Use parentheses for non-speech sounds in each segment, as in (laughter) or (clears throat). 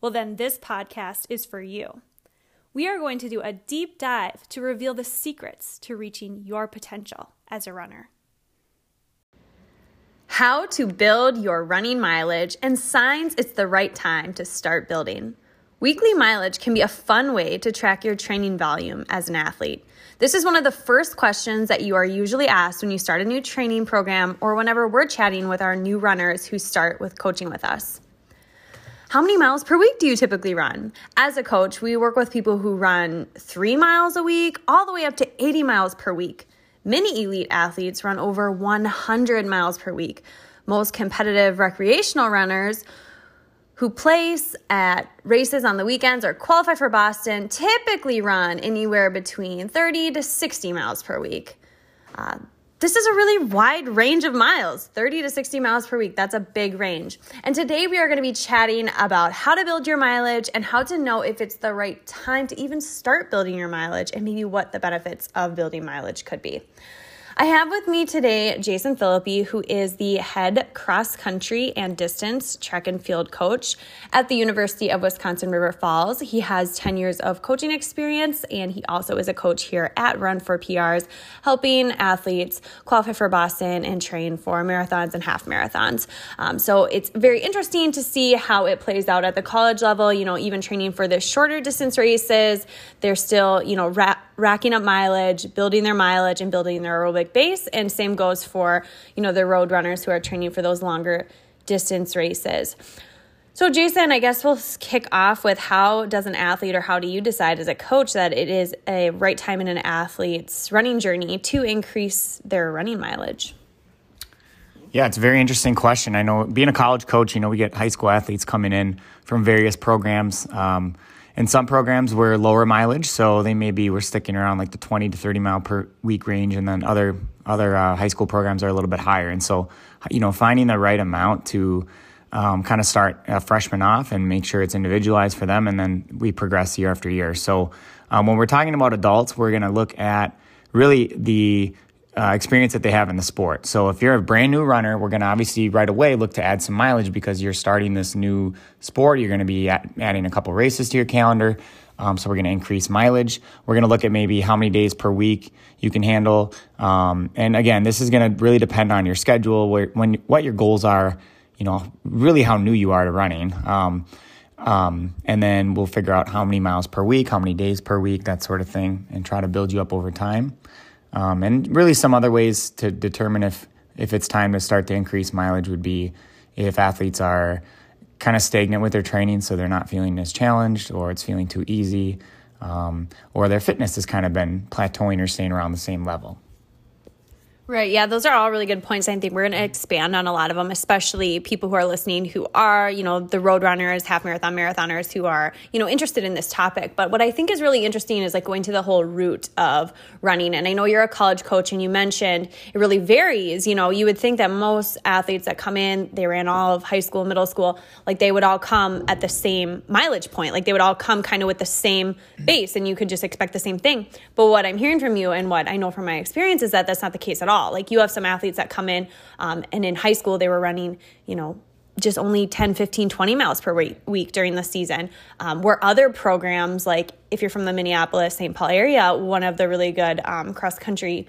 Well, then this podcast is for you. We are going to do a deep dive to reveal the secrets to reaching your potential as a runner. How to build your running mileage and signs it's the right time to start building. Weekly mileage can be a fun way to track your training volume as an athlete. This is one of the first questions that you are usually asked when you start a new training program or whenever we're chatting with our new runners who start with coaching with us. How many miles per week do you typically run? As a coach, we work with people who run three miles a week, all the way up to 80 miles per week. Many elite athletes run over 100 miles per week. Most competitive recreational runners who place at races on the weekends or qualify for Boston typically run anywhere between 30 to 60 miles per week. Uh, this is a really wide range of miles 30 to 60 miles per week. That's a big range. And today we are going to be chatting about how to build your mileage and how to know if it's the right time to even start building your mileage and maybe what the benefits of building mileage could be. I have with me today Jason Philippi, who is the head cross country and distance track and field coach at the University of Wisconsin River Falls. He has 10 years of coaching experience and he also is a coach here at Run for PRs, helping athletes qualify for Boston and train for marathons and half marathons. Um, so it's very interesting to see how it plays out at the college level, you know, even training for the shorter distance races. They're still, you know, ra- racking up mileage, building their mileage, and building their aerobic base. And same goes for, you know, the road runners who are training for those longer distance races. So, Jason, I guess we'll kick off with how does an athlete or how do you decide as a coach that it is a right time in an athlete's running journey to increase their running mileage? Yeah, it's a very interesting question. I know being a college coach, you know, we get high school athletes coming in from various programs. Um, in some programs, we're lower mileage, so they maybe we're sticking around like the 20 to 30 mile per week range, and then other other uh, high school programs are a little bit higher. And so, you know, finding the right amount to um, kind of start a freshman off and make sure it's individualized for them, and then we progress year after year. So, um, when we're talking about adults, we're going to look at really the uh, experience that they have in the sport. So if you're a brand new runner, we're going to obviously right away look to add some mileage because you're starting this new sport. You're going to be at, adding a couple races to your calendar. Um, so we're going to increase mileage. We're going to look at maybe how many days per week you can handle. Um, and again, this is going to really depend on your schedule, where, when what your goals are. You know, really how new you are to running. Um, um, and then we'll figure out how many miles per week, how many days per week, that sort of thing, and try to build you up over time um, and really some other ways to determine if if it's time to start to increase mileage would be if athletes are kind of stagnant with their training, so they're not feeling as challenged, or it's feeling too easy, um, or their fitness has kind of been plateauing or staying around the same level. Right. Yeah, those are all really good points. I think we're going to expand on a lot of them, especially people who are listening who are, you know, the road runners, half marathon marathoners who are, you know, interested in this topic. But what I think is really interesting is like going to the whole root of running. And I know you're a college coach and you mentioned it really varies. You know, you would think that most athletes that come in, they ran all of high school, middle school, like they would all come at the same mileage point. Like they would all come kind of with the same base and you could just expect the same thing. But what I'm hearing from you and what I know from my experience is that that's not the case at all all. Like you have some athletes that come in um, and in high school they were running, you know, just only 10, 15, 20 miles per week during the season. Um, where other programs, like if you're from the Minneapolis, St. Paul area, one of the really good um, cross country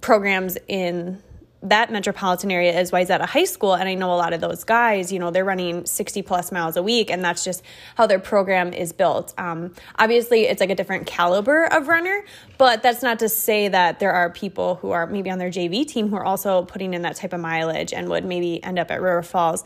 programs in that metropolitan area is Wayzata High School. And I know a lot of those guys, you know, they're running 60 plus miles a week, and that's just how their program is built. Um, obviously, it's like a different caliber of runner, but that's not to say that there are people who are maybe on their JV team who are also putting in that type of mileage and would maybe end up at River Falls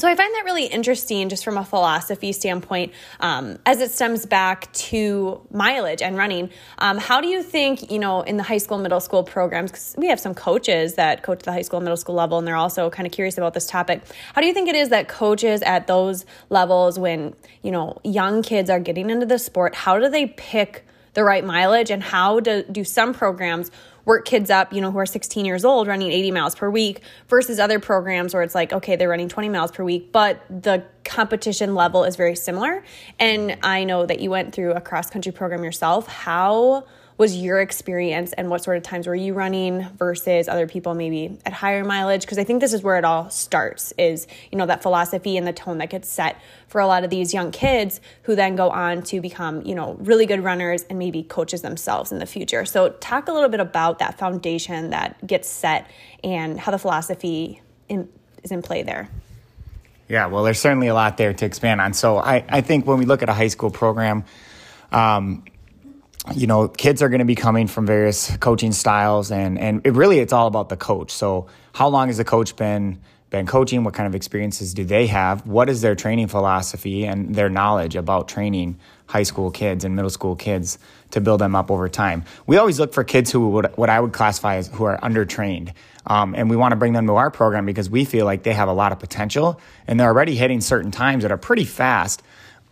So I find that really interesting just from a philosophy standpoint um, as it stems back to mileage and running. Um, how do you think, you know, in the high school, middle school programs, because we have some coaches that coach the high school, middle school level, and they're also kind of curious about this topic. How do you think it is that coaches at those levels, when, you know, young kids are getting into the sport, how do they pick the right mileage and how do, do some programs work kids up, you know, who are 16 years old running 80 miles per week versus other programs where it's like, okay, they're running 20 miles per week, but the competition level is very similar. And I know that you went through a cross country program yourself. How was your experience and what sort of times were you running versus other people maybe at higher mileage? Because i think this is where it all starts is you know that philosophy and the tone that gets set for a lot of these young kids who then go on to become you know really good runners and maybe coaches themselves in the future. So talk a little bit about that foundation that gets set and how the philosophy in, is in play there. Yeah well there's certainly a lot there to expand on. So i, I think when we look at a high school program um, you know, kids are going to be coming from various coaching styles, and and it really it's all about the coach. So, how long has the coach been been coaching? What kind of experiences do they have? What is their training philosophy and their knowledge about training high school kids and middle school kids to build them up over time? We always look for kids who would what I would classify as who are undertrained, um, and we want to bring them to our program because we feel like they have a lot of potential and they're already hitting certain times that are pretty fast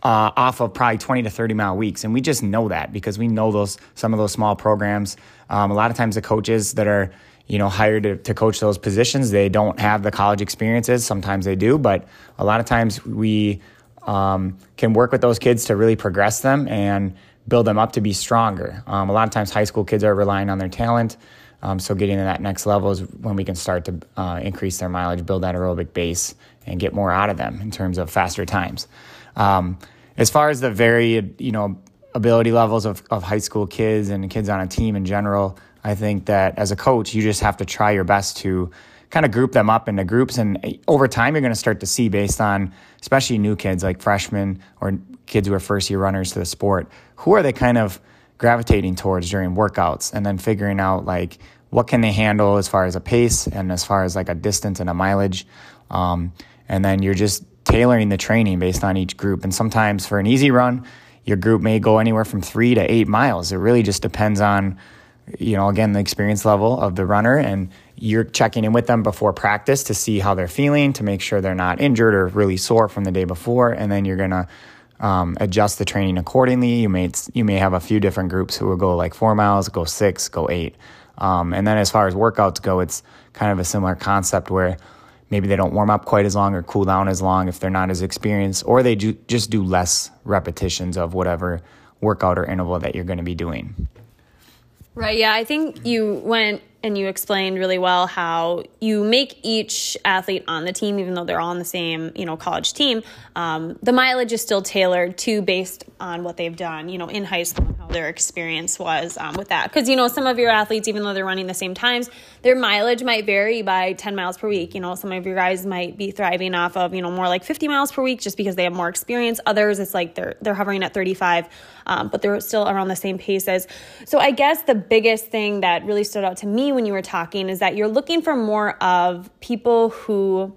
uh, off of probably 20 to 30 mile weeks. And we just know that because we know those some of those small programs. Um, a lot of times the coaches that are you know hired to, to coach those positions they don't have the college experiences sometimes they do but a lot of times we um, can work with those kids to really progress them and build them up to be stronger um, a lot of times high school kids are relying on their talent um, so getting to that next level is when we can start to uh, increase their mileage build that aerobic base and get more out of them in terms of faster times um, as far as the varied, you know, ability levels of, of high school kids and kids on a team in general, I think that as a coach, you just have to try your best to kind of group them up into groups. And over time, you're going to start to see based on, especially new kids like freshmen or kids who are first year runners to the sport, who are they kind of gravitating towards during workouts and then figuring out like what can they handle as far as a pace and as far as like a distance and a mileage. Um, and then you're just tailoring the training based on each group. And sometimes for an easy run, your group may go anywhere from three to eight miles. It really just depends on, you know, again, the experience level of the runner. And you're checking in with them before practice to see how they're feeling, to make sure they're not injured or really sore from the day before. And then you're going to um, adjust the training accordingly. You may, you may have a few different groups who will go like four miles, go six, go eight. Um, and then as far as workouts go, it's kind of a similar concept where maybe they don't warm up quite as long or cool down as long if they're not as experienced, or they ju- just do less repetitions of whatever workout or interval that you're going to be doing. Right. Yeah. I think you went and you explained really well how you make each athlete on the team, even though they're all on the same, you know, college team. Um, the mileage is still tailored to based on what they've done, you know, in high school and how their experience was um, with that. Because you know, some of your athletes, even though they're running the same times, their mileage might vary by 10 miles per week. You know, some of your guys might be thriving off of, you know, more like 50 miles per week just because they have more experience. Others, it's like they're they're hovering at 35, um, but they're still around the same paces. So I guess the biggest thing that really stood out to me when you were talking is that you're looking for more of people who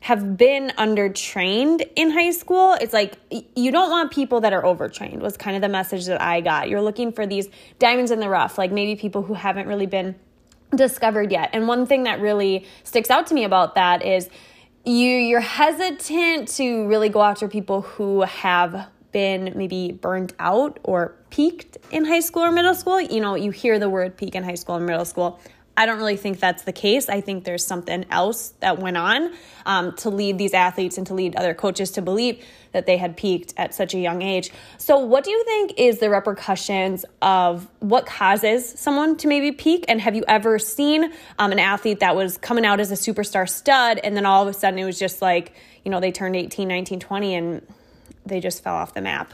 have been undertrained in high school. It's like you don't want people that are overtrained, was kind of the message that I got. You're looking for these diamonds in the rough, like maybe people who haven't really been discovered yet. And one thing that really sticks out to me about that is you you're hesitant to really go after people who have been maybe burned out or peaked in high school or middle school. You know, you hear the word peak in high school and middle school. I don't really think that's the case. I think there's something else that went on um, to lead these athletes and to lead other coaches to believe that they had peaked at such a young age. So, what do you think is the repercussions of what causes someone to maybe peak? And have you ever seen um, an athlete that was coming out as a superstar stud and then all of a sudden it was just like, you know, they turned 18, 19, 20 and they just fell off the map.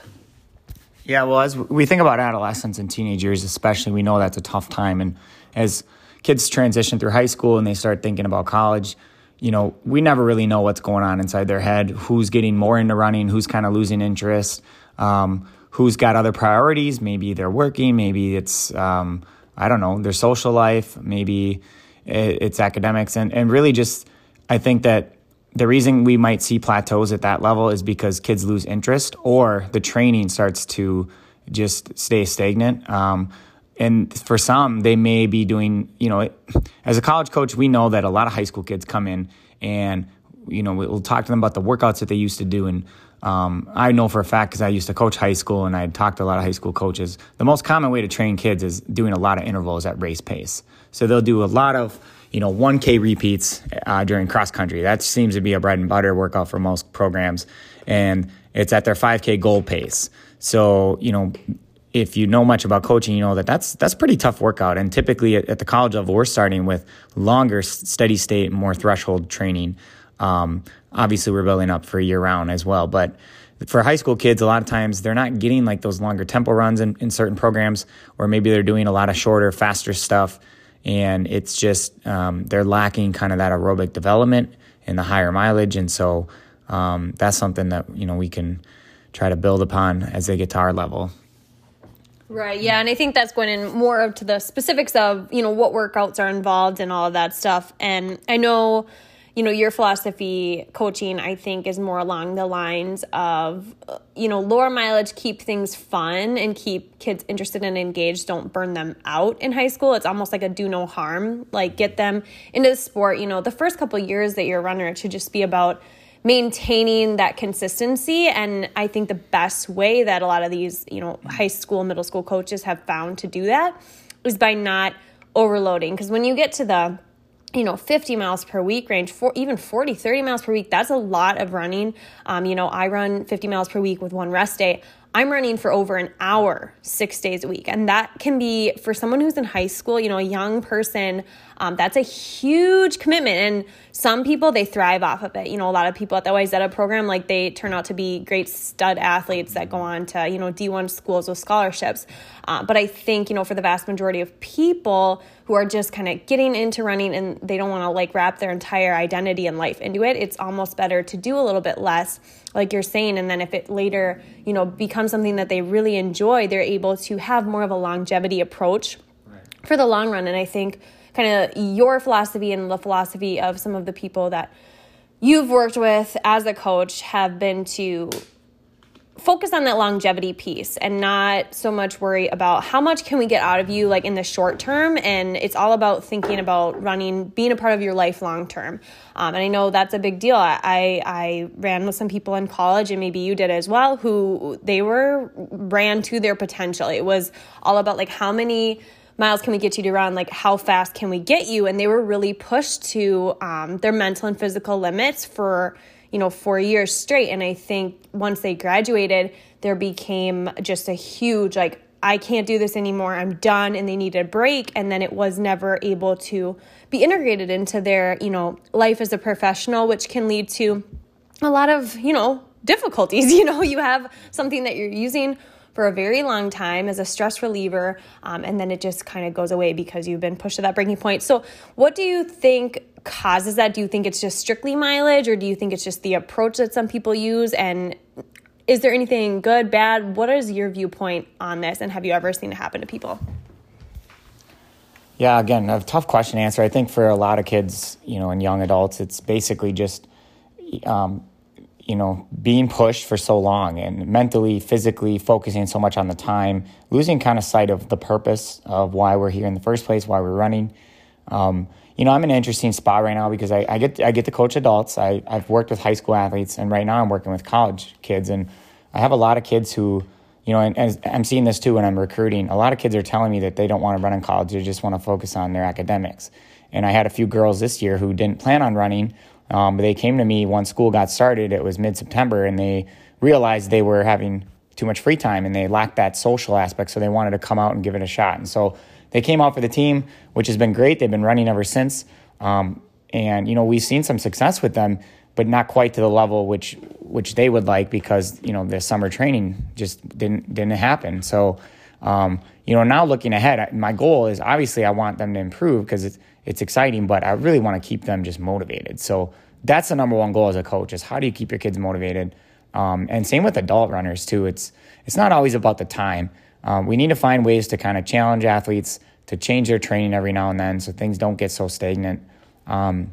Yeah, well, as we think about adolescence and teenage years, especially, we know that's a tough time. And as kids transition through high school and they start thinking about college, you know, we never really know what's going on inside their head, who's getting more into running, who's kind of losing interest, um, who's got other priorities. Maybe they're working, maybe it's, um, I don't know, their social life, maybe it's academics. And, and really just, I think that the reason we might see plateaus at that level is because kids lose interest or the training starts to just stay stagnant. Um, and for some, they may be doing, you know, as a college coach, we know that a lot of high school kids come in and, you know, we'll talk to them about the workouts that they used to do. And um, I know for a fact because I used to coach high school and I talked to a lot of high school coaches. The most common way to train kids is doing a lot of intervals at race pace. So they'll do a lot of, you know, 1K repeats uh, during cross country. That seems to be a bread and butter workout for most programs. And it's at their 5K goal pace. So, you know, if you know much about coaching, you know that that's that's pretty tough workout. And typically at, at the college level, we're starting with longer, steady state, more threshold training. Um, obviously, we're building up for year round as well. But for high school kids, a lot of times they're not getting like those longer tempo runs in, in certain programs, or maybe they're doing a lot of shorter, faster stuff, and it's just um, they're lacking kind of that aerobic development and the higher mileage. And so um, that's something that you know we can try to build upon as they get to our level. Right. Yeah, and I think that's going in more to the specifics of you know what workouts are involved and all of that stuff. And I know, you know, your philosophy coaching I think is more along the lines of uh, you know lower mileage, keep things fun and keep kids interested and engaged. Don't burn them out in high school. It's almost like a do no harm. Like get them into the sport. You know, the first couple years that you're a runner, it should just be about maintaining that consistency and i think the best way that a lot of these you know high school middle school coaches have found to do that is by not overloading because when you get to the you know 50 miles per week range for even 40 30 miles per week that's a lot of running um, you know i run 50 miles per week with one rest day I'm running for over an hour six days a week. And that can be for someone who's in high school, you know, a young person, um, that's a huge commitment. And some people, they thrive off of it. You know, a lot of people at the Wayzata program, like they turn out to be great stud athletes that go on to, you know, D1 schools with scholarships. Uh, but I think, you know, for the vast majority of people who are just kind of getting into running and they don't want to like wrap their entire identity and life into it, it's almost better to do a little bit less, like you're saying. And then if it later, you know, becomes something that they really enjoy, they're able to have more of a longevity approach for the long run. And I think kind of your philosophy and the philosophy of some of the people that you've worked with as a coach have been to focus on that longevity piece and not so much worry about how much can we get out of you like in the short term. And it's all about thinking about running being a part of your life long term. Um, and i know that's a big deal. I, I ran with some people in college and maybe you did as well who they were ran to their potential. It was all about like how many miles can we get you to run like how fast can we get you and they were really pushed to um, their mental and physical limits for you know, four years straight. And I think once they graduated, there became just a huge, like, I can't do this anymore. I'm done. And they needed a break. And then it was never able to be integrated into their, you know, life as a professional, which can lead to a lot of, you know, difficulties. (laughs) You know, you have something that you're using for a very long time as a stress reliever, um, and then it just kind of goes away because you've been pushed to that breaking point. So, what do you think causes that? Do you think it's just strictly mileage, or do you think it's just the approach that some people use? And is there anything good, bad? What is your viewpoint on this, and have you ever seen it happen to people? Yeah, again, a tough question to answer. I think for a lot of kids, you know, and young adults, it's basically just um, you know, being pushed for so long and mentally, physically focusing so much on the time, losing kind of sight of the purpose of why we're here in the first place, why we're running. Um, you know, I'm in an interesting spot right now because I, I, get I get to coach adults. I, I've worked with high school athletes, and right now I'm working with college kids, and I have a lot of kids who, you know, and, and I'm seeing this too when I'm recruiting. A lot of kids are telling me that they don't want to run in college; they just want to focus on their academics. And I had a few girls this year who didn't plan on running um, but they came to me once school got started. It was mid September, and they realized they were having too much free time and they lacked that social aspect. So they wanted to come out and give it a shot. And so they came out for the team, which has been great. They've been running ever since. Um, and you know we've seen some success with them, but not quite to the level which which they would like because you know the summer training just didn't didn't happen. So um, you know now looking ahead, my goal is obviously I want them to improve because it's exciting, but I really want to keep them just motivated. So that's the number one goal as a coach is how do you keep your kids motivated? Um, and same with adult runners too. It's it's not always about the time. Um, we need to find ways to kind of challenge athletes to change their training every now and then so things don't get so stagnant. Um,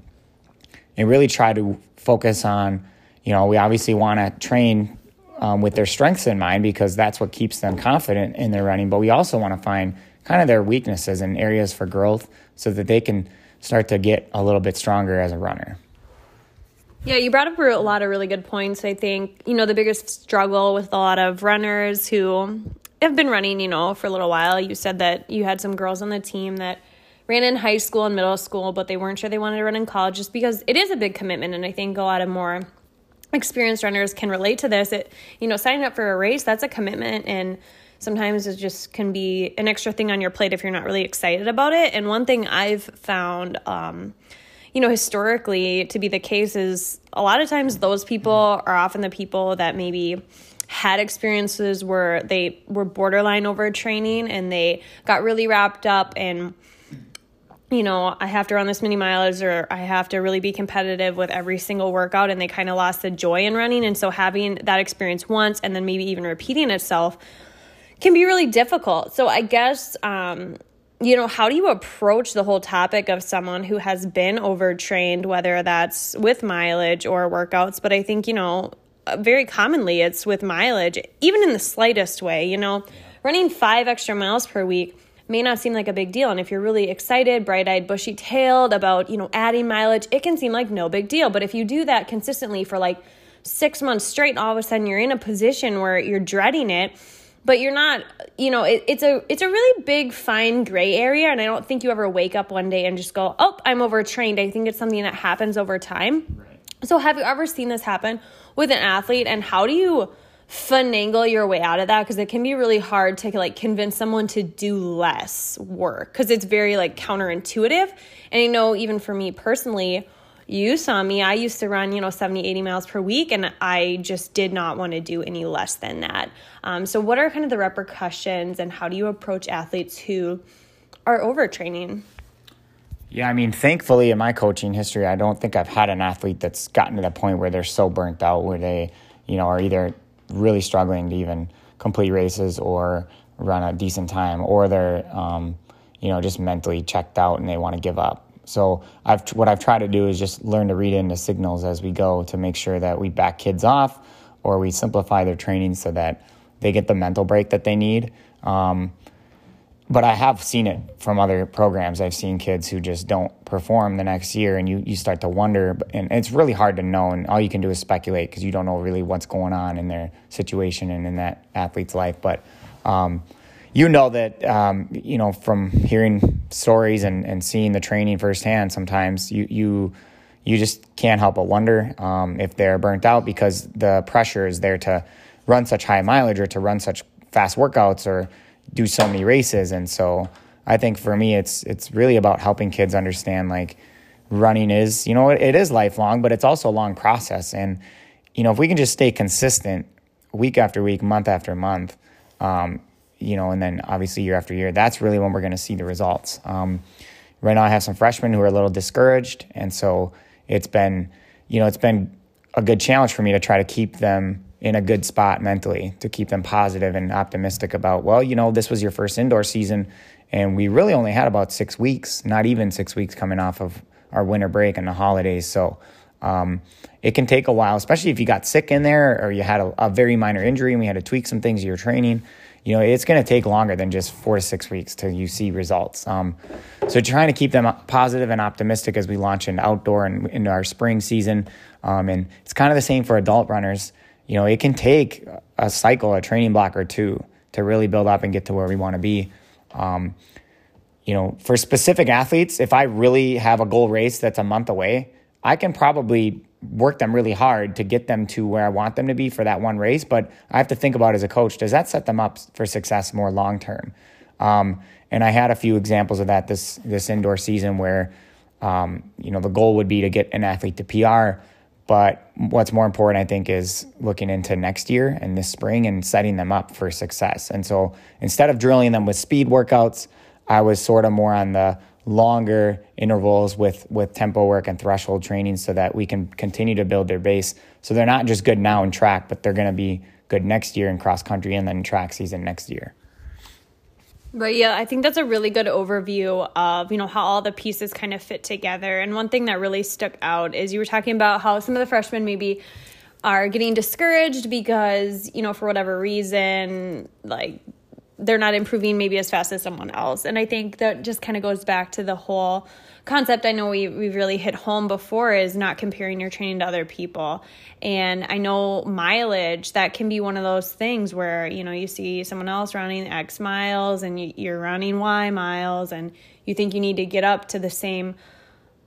and really try to focus on, you know, we obviously want to train um, with their strengths in mind because that's what keeps them confident in their running. But we also want to find kind of their weaknesses and areas for growth so that they can start to get a little bit stronger as a runner. Yeah, you brought up a lot of really good points. I think, you know, the biggest struggle with a lot of runners who have been running, you know, for a little while. You said that you had some girls on the team that ran in high school and middle school, but they weren't sure they wanted to run in college just because it is a big commitment. And I think a lot of more experienced runners can relate to this. It, you know, signing up for a race, that's a commitment. And sometimes it just can be an extra thing on your plate if you're not really excited about it. And one thing I've found, um, you know, historically to be the case is a lot of times those people are often the people that maybe had experiences where they were borderline overtraining and they got really wrapped up in you know, I have to run this many miles or I have to really be competitive with every single workout and they kind of lost the joy in running and so having that experience once and then maybe even repeating itself can be really difficult. So I guess um you know, how do you approach the whole topic of someone who has been overtrained, whether that's with mileage or workouts? But I think, you know, very commonly it's with mileage, even in the slightest way. You know, running five extra miles per week may not seem like a big deal. And if you're really excited, bright eyed, bushy tailed about, you know, adding mileage, it can seem like no big deal. But if you do that consistently for like six months straight, all of a sudden you're in a position where you're dreading it but you're not you know it, it's a it's a really big fine gray area and i don't think you ever wake up one day and just go oh i'm overtrained. I think it's something that happens over time. Right. so have you ever seen this happen with an athlete and how do you finagle your way out of that? Because it can be really hard to like convince someone to do less work because it's very like counterintuitive and i know even for me personally you saw me. I used to run you know 70 80 miles per week and i just did not want to do any less than that. Um, so what are kind of the repercussions and how do you approach athletes who are overtraining? Yeah i mean thankfully in my coaching history i don't think i've had an athlete that's gotten to the point where they're so burnt out where they you know are either really struggling to even complete races or run a decent time or they're um, you know just mentally checked out and they want to give up so I've what I've tried to do is just learn to read into signals as we go to make sure that we back kids off or we simplify their training so that they get the mental break that they need. Um, but I have seen it from other programs. I've seen kids who just don't perform the next year, and you, you start to wonder. And it's really hard to know, and all you can do is speculate because you don't know really what's going on in their situation and in that athlete's life. But um, you know that um, you know from hearing stories and, and seeing the training firsthand sometimes you you you just can't help but wonder um, if they're burnt out because the pressure is there to run such high mileage or to run such fast workouts or do so many races. And so I think for me it's it's really about helping kids understand like running is you know it, it is lifelong but it's also a long process. And you know if we can just stay consistent week after week month after month um, you know, and then obviously year after year, that's really when we're going to see the results. Um, right now, I have some freshmen who are a little discouraged, and so it's been, you know, it's been a good challenge for me to try to keep them in a good spot mentally, to keep them positive and optimistic about, well, you know, this was your first indoor season, and we really only had about six weeks, not even six weeks coming off of our winter break and the holidays, so. Um, it can take a while, especially if you got sick in there or you had a, a very minor injury and we had to tweak some things in your training you know, it's going to take longer than just four to six weeks till you see results. Um, so trying to keep them positive and optimistic as we launch into outdoor and into our spring season. Um, and it's kind of the same for adult runners. You know, it can take a cycle, a training block or two to really build up and get to where we want to be. Um, you know, for specific athletes, if I really have a goal race that's a month away, I can probably work them really hard to get them to where I want them to be for that one race. But I have to think about as a coach, does that set them up for success more long term? Um, and I had a few examples of that this this indoor season where um, you know the goal would be to get an athlete to PR. But what's more important, I think, is looking into next year and this spring and setting them up for success. And so instead of drilling them with speed workouts, I was sort of more on the longer intervals with with tempo work and threshold training so that we can continue to build their base so they're not just good now in track but they're going to be good next year in cross country and then track season next year But yeah, I think that's a really good overview of, you know, how all the pieces kind of fit together. And one thing that really stuck out is you were talking about how some of the freshmen maybe are getting discouraged because, you know, for whatever reason, like they're not improving maybe as fast as someone else. And I think that just kind of goes back to the whole concept I know we, we've really hit home before is not comparing your training to other people. And I know mileage, that can be one of those things where, you know, you see someone else running X miles and you, you're running Y miles and you think you need to get up to the same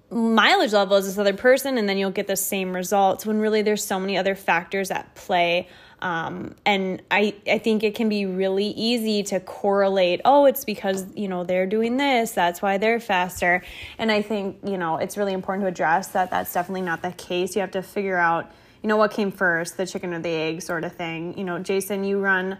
mileage level as this other person and then you'll get the same results when really there's so many other factors at play um, and I, I think it can be really easy to correlate, oh, it's because, you know, they're doing this, that's why they're faster. And I think, you know, it's really important to address that that's definitely not the case. You have to figure out, you know, what came first, the chicken or the egg sort of thing. You know, Jason, you run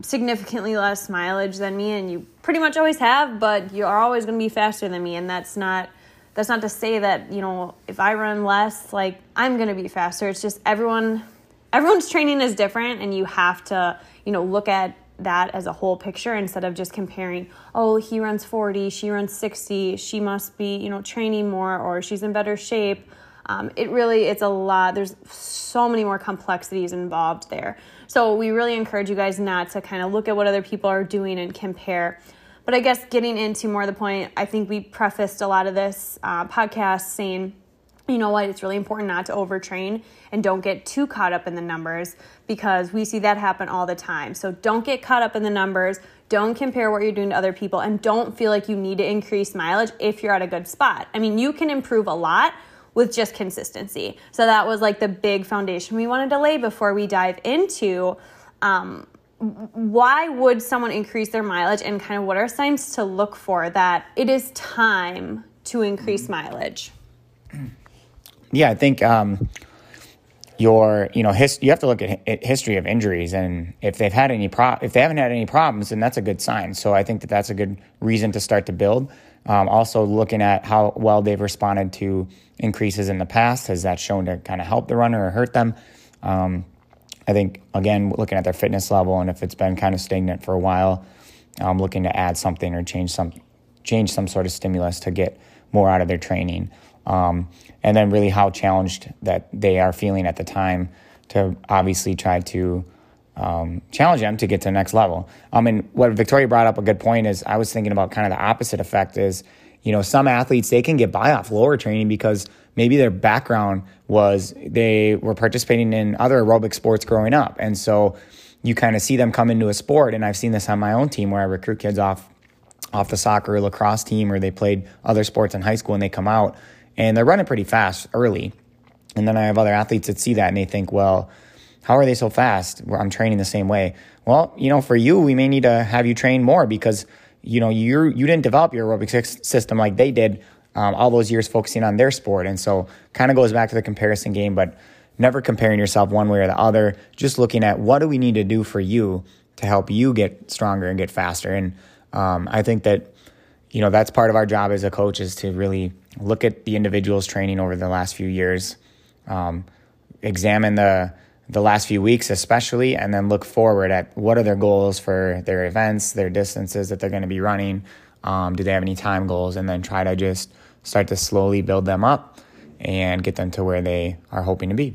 significantly less mileage than me and you pretty much always have, but you are always going to be faster than me. And that's not, that's not to say that, you know, if I run less, like I'm going to be faster. It's just everyone everyone's training is different and you have to, you know, look at that as a whole picture instead of just comparing, oh, he runs 40, she runs 60, she must be, you know, training more or she's in better shape. Um, it really, it's a lot. There's so many more complexities involved there. So we really encourage you guys not to kind of look at what other people are doing and compare. But I guess getting into more of the point, I think we prefaced a lot of this uh, podcast saying, you know what, it's really important not to overtrain and don't get too caught up in the numbers because we see that happen all the time. So don't get caught up in the numbers. Don't compare what you're doing to other people and don't feel like you need to increase mileage if you're at a good spot. I mean, you can improve a lot with just consistency. So that was like the big foundation we wanted to lay before we dive into um, why would someone increase their mileage and kind of what are signs to look for that it is time to increase mileage? (clears throat) Yeah, I think um, your you know his, you have to look at history of injuries and if they've had any pro if they haven't had any problems then that's a good sign. So I think that that's a good reason to start to build. Um, also looking at how well they've responded to increases in the past has that shown to kind of help the runner or hurt them. Um, I think again looking at their fitness level and if it's been kind of stagnant for a while, um, looking to add something or change some change some sort of stimulus to get more out of their training um, and then really how challenged that they are feeling at the time to obviously try to um, challenge them to get to the next level. I um, mean, what Victoria brought up a good point is I was thinking about kind of the opposite effect is, you know, some athletes they can get by off lower training because maybe their background was they were participating in other aerobic sports growing up, and so you kind of see them come into a sport. And I've seen this on my own team where I recruit kids off off the soccer or lacrosse team, or they played other sports in high school, and they come out and they're running pretty fast early. And then I have other athletes that see that and they think, well, how are they so fast? I'm training the same way. Well, you know, for you, we may need to have you train more because you know you you didn't develop your aerobic system like they did um, all those years focusing on their sport, and so kind of goes back to the comparison game, but never comparing yourself one way or the other. Just looking at what do we need to do for you to help you get stronger and get faster. And um, I think that you know that's part of our job as a coach is to really look at the individual's training over the last few years, um, examine the the last few weeks especially, and then look forward at what are their goals for their events, their distances that they're going to be running. Um, do they have any time goals? And then try to just start to slowly build them up and get them to where they are hoping to be.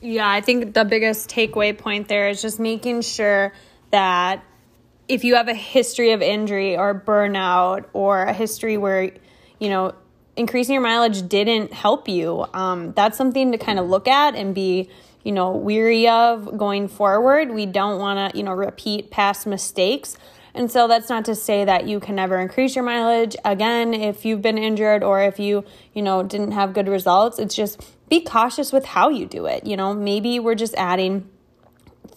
Yeah, I think the biggest takeaway point there is just making sure that if you have a history of injury or burnout or a history where you know, increasing your mileage didn't help you. Um, that's something to kind of look at and be, you know, weary of going forward. We don't want to, you know, repeat past mistakes. And so that's not to say that you can never increase your mileage again if you've been injured or if you, you know, didn't have good results. It's just be cautious with how you do it. You know, maybe we're just adding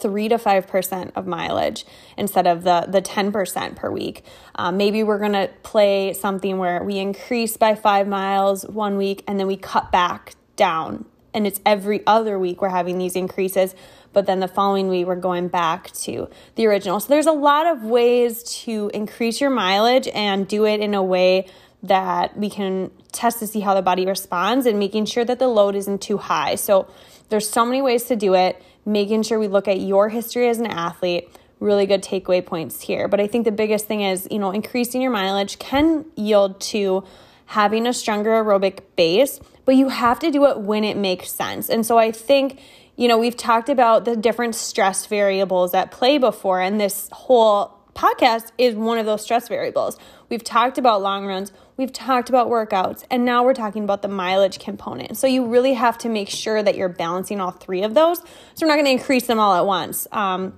three to five percent of mileage instead of the the ten percent per week. Um, maybe we're gonna play something where we increase by five miles one week and then we cut back down, and it's every other week we're having these increases. But then the following week we're going back to the original. So there's a lot of ways to increase your mileage and do it in a way that we can test to see how the body responds and making sure that the load isn't too high. So there's so many ways to do it making sure we look at your history as an athlete, really good takeaway points here. But I think the biggest thing is, you know, increasing your mileage can yield to having a stronger aerobic base, but you have to do it when it makes sense. And so I think, you know, we've talked about the different stress variables at play before, and this whole podcast is one of those stress variables. We've talked about long runs, we've talked about workouts, and now we're talking about the mileage component. So you really have to make sure that you're balancing all three of those. So we're not going to increase them all at once. Um,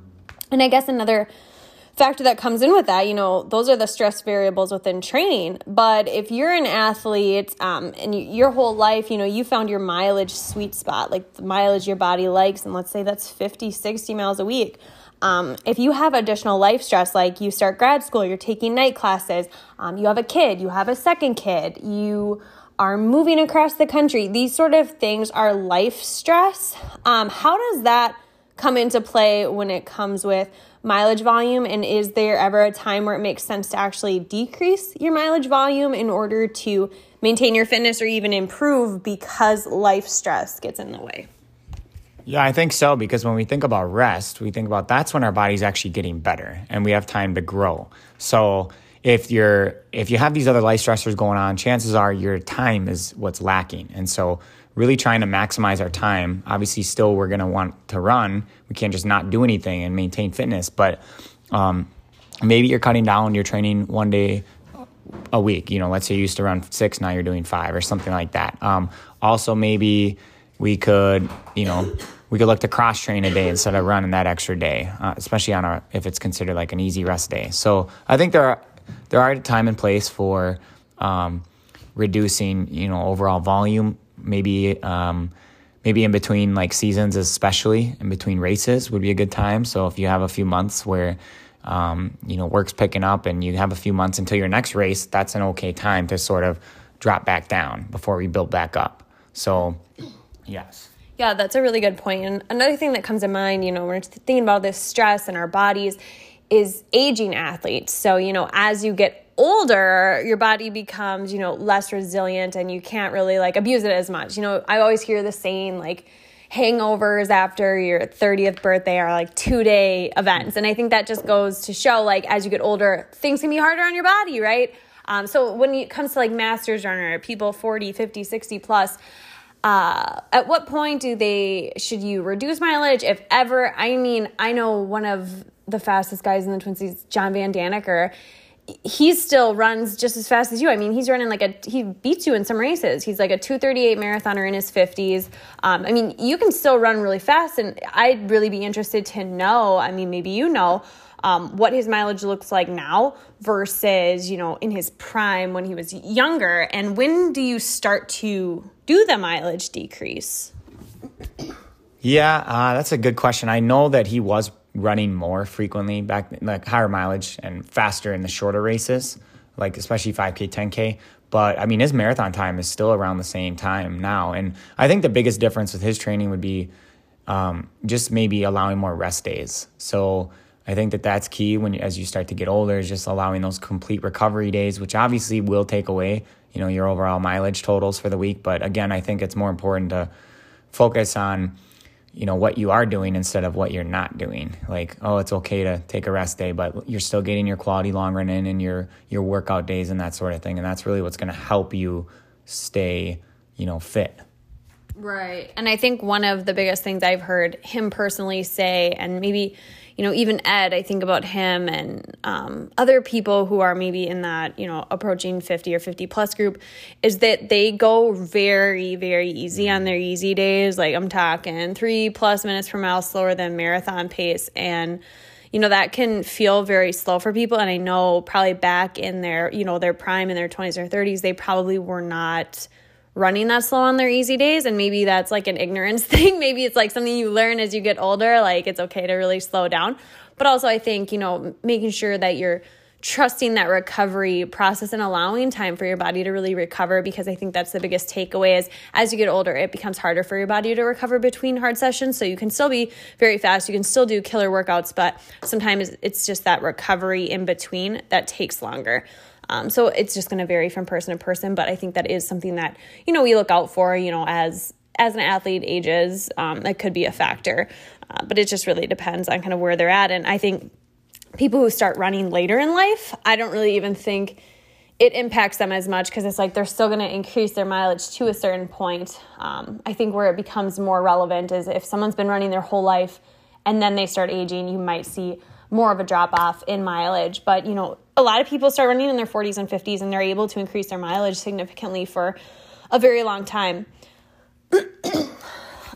and I guess another factor that comes in with that, you know, those are the stress variables within training. But if you're an athlete um, and you, your whole life, you know, you found your mileage sweet spot, like the mileage your body likes, and let's say that's 50, 60 miles a week. Um, if you have additional life stress, like you start grad school, you're taking night classes, um, you have a kid, you have a second kid, you are moving across the country, these sort of things are life stress. Um, how does that come into play when it comes with mileage volume? And is there ever a time where it makes sense to actually decrease your mileage volume in order to maintain your fitness or even improve because life stress gets in the way? Yeah, I think so because when we think about rest, we think about that's when our body's actually getting better and we have time to grow. So if you're if you have these other life stressors going on, chances are your time is what's lacking. And so really trying to maximize our time. Obviously, still we're going to want to run. We can't just not do anything and maintain fitness, but um, maybe you're cutting down your training one day a week. You know, let's say you used to run six, now you're doing five or something like that. Um, also, maybe we could, you know, we could look to cross train a day instead of running that extra day, uh, especially on a if it's considered like an easy rest day. So I think there are there are time and place for um, reducing, you know, overall volume maybe um, maybe in between like seasons, especially in between races, would be a good time. So if you have a few months where um, you know work's picking up and you have a few months until your next race, that's an okay time to sort of drop back down before we build back up. So, yes. Yeah, that's a really good point. And another thing that comes to mind, you know, when we're thinking about this stress in our bodies, is aging athletes. So, you know, as you get older, your body becomes, you know, less resilient and you can't really like abuse it as much. You know, I always hear the saying like hangovers after your 30th birthday are like two day events. And I think that just goes to show like as you get older, things can be harder on your body, right? Um, so when it comes to like masters runner, people 40, 50, 60 plus, uh, at what point do they should you reduce mileage if ever? I mean, I know one of the fastest guys in the Twin Cities, John Van Daneker he still runs just as fast as you. I mean, he's running like a he beats you in some races. He's like a 238 marathoner in his 50s. Um, I mean, you can still run really fast, and I'd really be interested to know. I mean, maybe you know um, what his mileage looks like now versus you know in his prime when he was younger. And when do you start to do the mileage decrease? Yeah, uh, that's a good question. I know that he was running more frequently back like higher mileage and faster in the shorter races like especially 5k 10k but i mean his marathon time is still around the same time now and i think the biggest difference with his training would be um, just maybe allowing more rest days so i think that that's key when as you start to get older is just allowing those complete recovery days which obviously will take away you know your overall mileage totals for the week. But again i think it's more important to focus on you know what you are doing instead of what you're not doing. Like oh it's okay to take a rest day but you're still getting your quality long run in and your your workout days and that sort of thing. And that's really what's going to help you stay you know fit. Right. And i think one of the biggest things i've heard him personally say and maybe you know, even Ed, I think about him and um, other people who are maybe in that, you know, approaching 50 or 50 plus group, is that they go very, very easy on their easy days. Like I'm talking three plus minutes per mile slower than marathon pace. And, you know, that can feel very slow for people. And I know probably back in their, you know, their prime in their 20s or 30s, they probably were not running that slow on their easy days and maybe that's like an ignorance (laughs) thing. Maybe it's like something you learn as you get older like it's okay to really slow down. But also i think you know making sure that you're trusting that recovery process and allowing time for your body to really recover because i think that's the biggest takeaway is as you get older it becomes harder for your body to recover between hard sessions. So you can still be very fast. You can still do killer workouts but sometimes it's just that recovery in between that takes longer um, so it's just going to vary from person to person, but I think that is something that you know we look out for. You know, as as an athlete ages, um, that could be a factor, uh, but it just really depends on kind of where they're at. And I think people who start running later in life, I don't really even think it impacts them as much because it's like they're still going to increase their mileage to a certain point. Um, I think where it becomes more relevant is if someone's been running their whole life and then they start aging, you might see more of a drop off in mileage. But, you know, a lot of people start running in their 40s and 50s and they're able to increase their mileage significantly for a very long time. (coughs)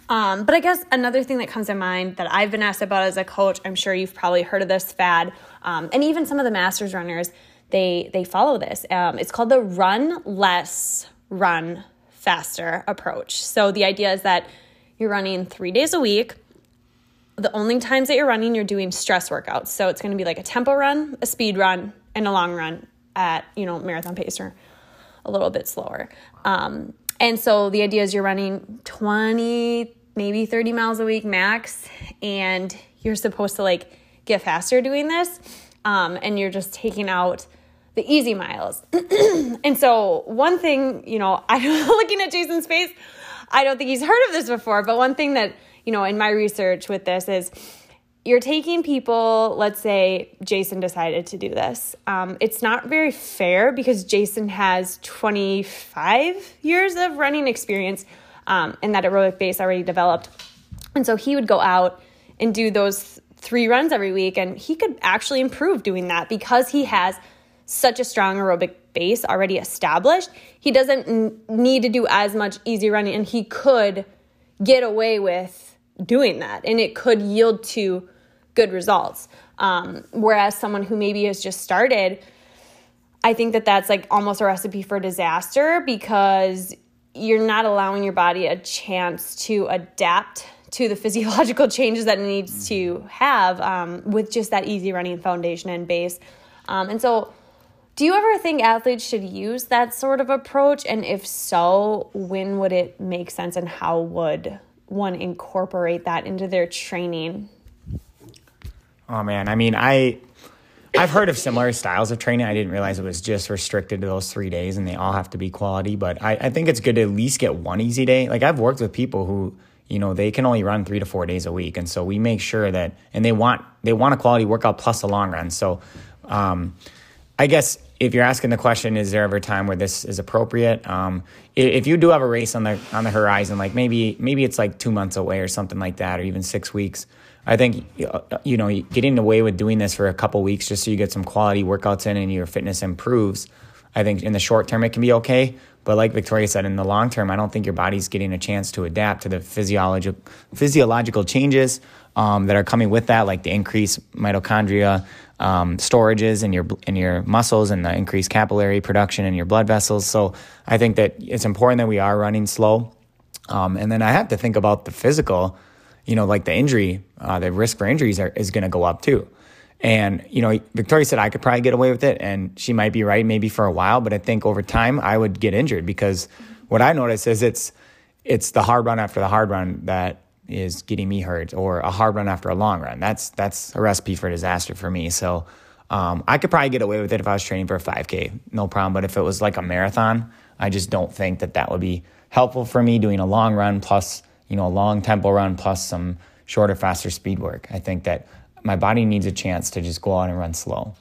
um, but I guess another thing that comes to mind that I've been asked about as a coach, I'm sure you've probably heard of this fad, um, and even some of the masters runners, they they follow this. Um, it's called the run less, run faster approach. So the idea is that you're running three days a week the only times that you're running, you're doing stress workouts. So it's going to be like a tempo run, a speed run, and a long run at, you know, marathon pace or a little bit slower. Um, and so the idea is you're running 20, maybe 30 miles a week max, and you're supposed to like get faster doing this. Um, and you're just taking out the easy miles. (clears throat) and so one thing, you know, (laughs) I'm looking at Jason's face, I don't think he's heard of this before, but one thing that you know, in my research with this is you're taking people, let's say Jason decided to do this. Um, it's not very fair because Jason has 25 years of running experience um, and that aerobic base already developed. And so he would go out and do those three runs every week, and he could actually improve doing that because he has such a strong aerobic base already established. He doesn't need to do as much easy running, and he could get away with doing that and it could yield to good results. Um, whereas someone who maybe has just started i think that that's like almost a recipe for disaster because you're not allowing your body a chance to adapt to the (laughs) physiological changes that it needs to have um, with just that easy running foundation and base. Um, and so do you ever think athletes should use that sort of approach? And if so when would it make sense and how would one incorporate that into their training? Oh man, I mean, I I've heard of similar styles of training. I didn't realize it was just restricted to those three days and they all have to be quality. But I, I think it's good to at least get one easy day. Like I've worked with people who, you know, they can only run three to four days a week. And so we make sure that and they want they want a quality workout plus a long run. So um, I guess if you're asking the question, is there ever a time where this is appropriate? Um, if you do have a race on the on the horizon, like maybe maybe it's like two months away or something like that, or even six weeks. I think you know getting away with doing this for a couple weeks just so you get some quality workouts in and your fitness improves. I think in the short term it can be okay, but like Victoria said, in the long term, I don't think your body's getting a chance to adapt to the physiological physiological changes um, that are coming with that, like the increased mitochondria, um, storages in your in your muscles and the increased capillary production in your blood vessels. So I think that it's important that we are running slow. Um, and then I have to think about the physical, you know, like the injury, uh, the risk for injuries are, is going to go up too. And you know, Victoria said I could probably get away with it, and she might be right, maybe for a while. But I think over time I would get injured because what I notice is it's it's the hard run after the hard run that is getting me hurt or a hard run after a long run. That's that's a recipe for disaster for me. So um, I could probably get away with it if I was training for a 5K, no problem. But if it was like a marathon, I just don't think that that would be helpful for me doing a long run plus you know a long tempo run plus some shorter, faster speed work. I think that my body needs a chance to just go out and run slow.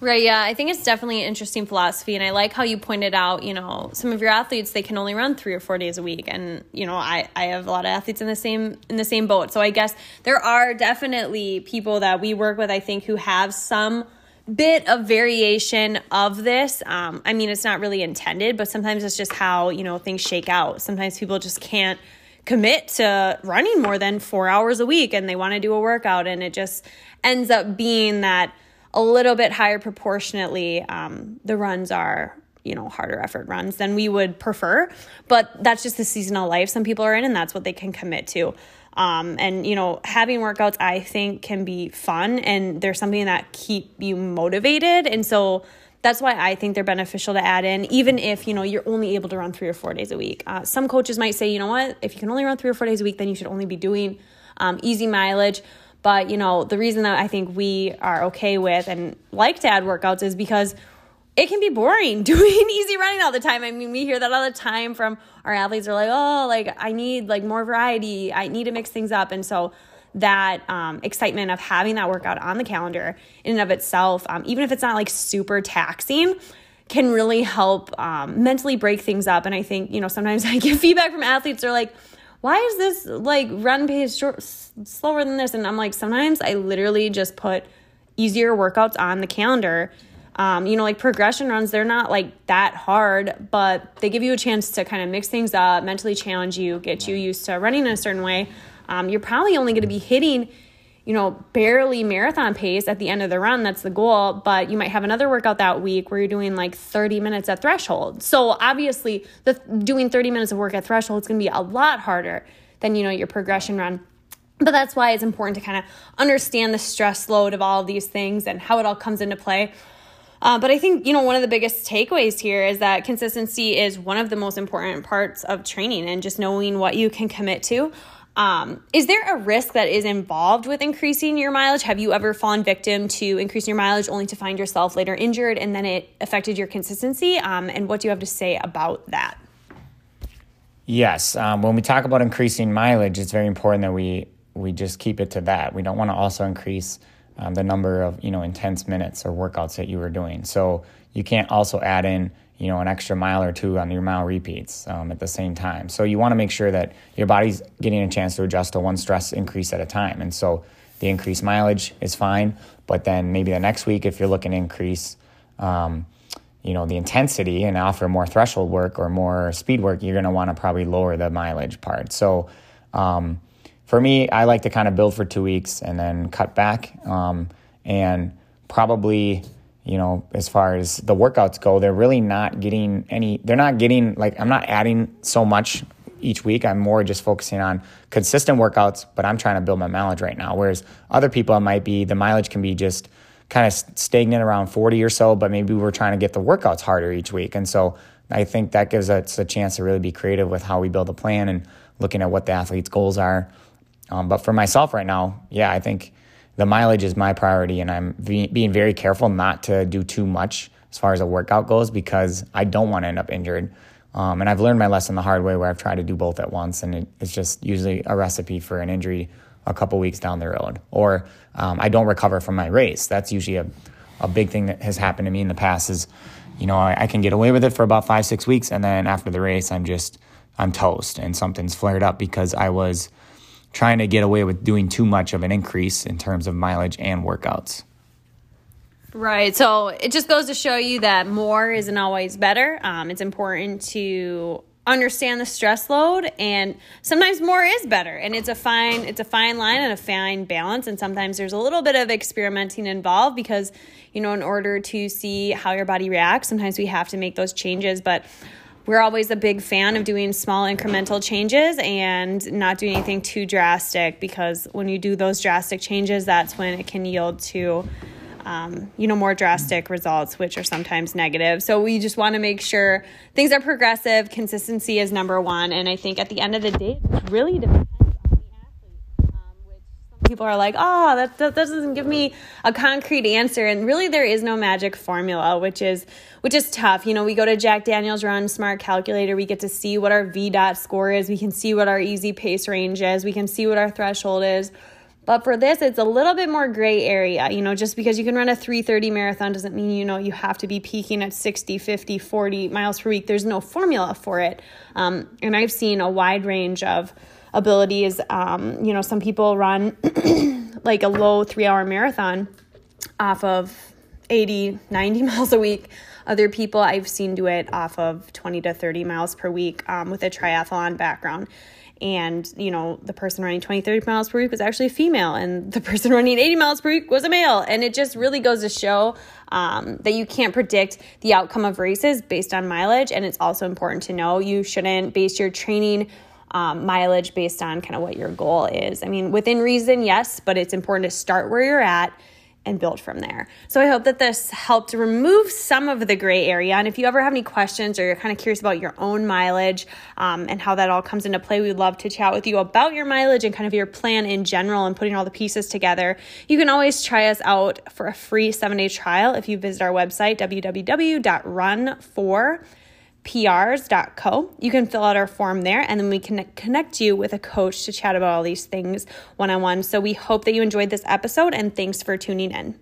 Right, yeah. I think it's definitely an interesting philosophy. And I like how you pointed out, you know, some of your athletes, they can only run three or four days a week. And, you know, I, I have a lot of athletes in the same in the same boat. So I guess there are definitely people that we work with, I think, who have some bit of variation of this. Um, I mean, it's not really intended, but sometimes it's just how, you know, things shake out. Sometimes people just can't commit to running more than four hours a week and they want to do a workout and it just ends up being that a little bit higher proportionately um, the runs are you know harder effort runs than we would prefer but that's just the seasonal life some people are in and that's what they can commit to um, and you know having workouts i think can be fun and there's something that keep you motivated. And so that's why i think they're beneficial to add in even if you know you're only able to run three or four days a week. Uh, some coaches might say you know what? If you can only run three or four days a week then you should only be doing um, easy mileage. But, you know, the reason that I think we are okay with and like to add workouts is because it can be boring (laughs) doing easy running all the time. I mean, we hear that all the time from our athletes are like, "Oh, like I need like more variety. I need to mix things up." And so that um, excitement of having that workout on the calendar in and of itself, um, even if it's not like super taxing, can really help um, mentally break things up. And I think, you know, sometimes (laughs) I get feedback from athletes, they're like, why is this like run pace short, slower than this? And I'm like, sometimes I literally just put easier workouts on the calendar. Um, you know, like progression runs, they're not like that hard, but they give you a chance to kind of mix things up, mentally challenge you, get you used to running in a certain way. Um, you're probably only going to be hitting you know, barely marathon pace at the end of the run. That's the goal. But you might have another workout that week where you're doing like 30 minutes at threshold. So obviously, the doing 30 minutes of work at threshold is going to be a lot harder than you know your progression run. But that's why it's important to kind of understand the stress load of all of these things and how it all comes into play. Uh, but I think, you know, one of the biggest takeaways here is that consistency is one of the most important parts of training and just knowing what you can commit to. Um, is there a risk that is involved with increasing your mileage? Have you ever fallen victim to increasing your mileage only to find yourself later injured and then it affected your consistency? Um, and what do you have to say about that? Yes. Um, when we talk about increasing mileage, it's very important that we we just keep it to that. We don't want to also increase um, the number of you know intense minutes or workouts that you were doing. So you can't also add in you know, an extra mile or two on your mile repeats um, at the same time. So you want to make sure that your body's getting a chance to adjust to one stress increase at a time. And so the increased mileage is fine, but then maybe the next week, if you're looking to increase, um, you know, the intensity and offer more threshold work or more speed work, you're going to want to probably lower the mileage part. So um, for me, I like to kind of build for two weeks and then cut back um, and probably you know, as far as the workouts go, they're really not getting any, they're not getting, like, I'm not adding so much each week. I'm more just focusing on consistent workouts, but I'm trying to build my mileage right now. Whereas other people, it might be the mileage can be just kind of stagnant around 40 or so, but maybe we're trying to get the workouts harder each week. And so I think that gives us a chance to really be creative with how we build a plan and looking at what the athlete's goals are. Um, but for myself right now, yeah, I think the mileage is my priority, and I'm being very careful not to do too much as far as a workout goes because I don't want to end up injured. Um, and I've learned my lesson the hard way where I've tried to do both at once, and it, it's just usually a recipe for an injury a couple weeks down the road. Or um, I don't recover from my race. That's usually a, a big thing that has happened to me in the past. Is you know I, I can get away with it for about five six weeks, and then after the race, I'm just I'm toast, and something's flared up because I was trying to get away with doing too much of an increase in terms of mileage and workouts. Right. So it just goes to show you that more isn't always better. Um, it's important to understand the stress load and sometimes more is better and it's a fine it's a fine line and a fine balance and sometimes there's a little bit of experimenting involved because you know in order to see how your body reacts sometimes we have to make those changes but we're always a big fan of doing small incremental changes and not doing anything too drastic because when you do those drastic changes, that's when it can yield to. Um, you know, more drastic results, which are sometimes negative. So we just want to make sure things are progressive. Consistency is number one. And I think at the end of the day, really depends people are like, oh, that, that doesn't give me a concrete answer. And really, there is no magic formula, which is which is tough. You know, we go to Jack Daniels Run Smart Calculator. We get to see what our VDOT score is. We can see what our easy pace range is. We can see what our threshold is. But for this, it's a little bit more gray area. You know, just because you can run a 330 marathon doesn't mean, you know, you have to be peaking at 60, 50, 40 miles per week. There's no formula for it. Um, and I've seen a wide range of abilities. Um, you know, some people run (clears throat) like a low three hour marathon off of 80, 90 (laughs) miles a week. Other people I've seen do it off of 20 to 30 miles per week um, with a triathlon background. And, you know, the person running 20, 30 miles per week was actually a female, and the (laughs) person running 80 miles per week was a male. And it just really goes to show um, that you can't predict the outcome of races based on mileage. And it's also important to know you shouldn't base your training um, mileage based on kind of what your goal is. I mean, within reason, yes, but it's important to start where you're at and build from there. So I hope that this helped remove some of the gray area. And if you ever have any questions or you're kind of curious about your own mileage um, and how that all comes into play, we'd love to chat with you about your mileage and kind of your plan in general and putting all the pieces together. You can always try us out for a free seven day trial if you visit our website, www.run4 prs.co. You can fill out our form there and then we can connect you with a coach to chat about all these things one on one. So we hope that you enjoyed this episode and thanks for tuning in.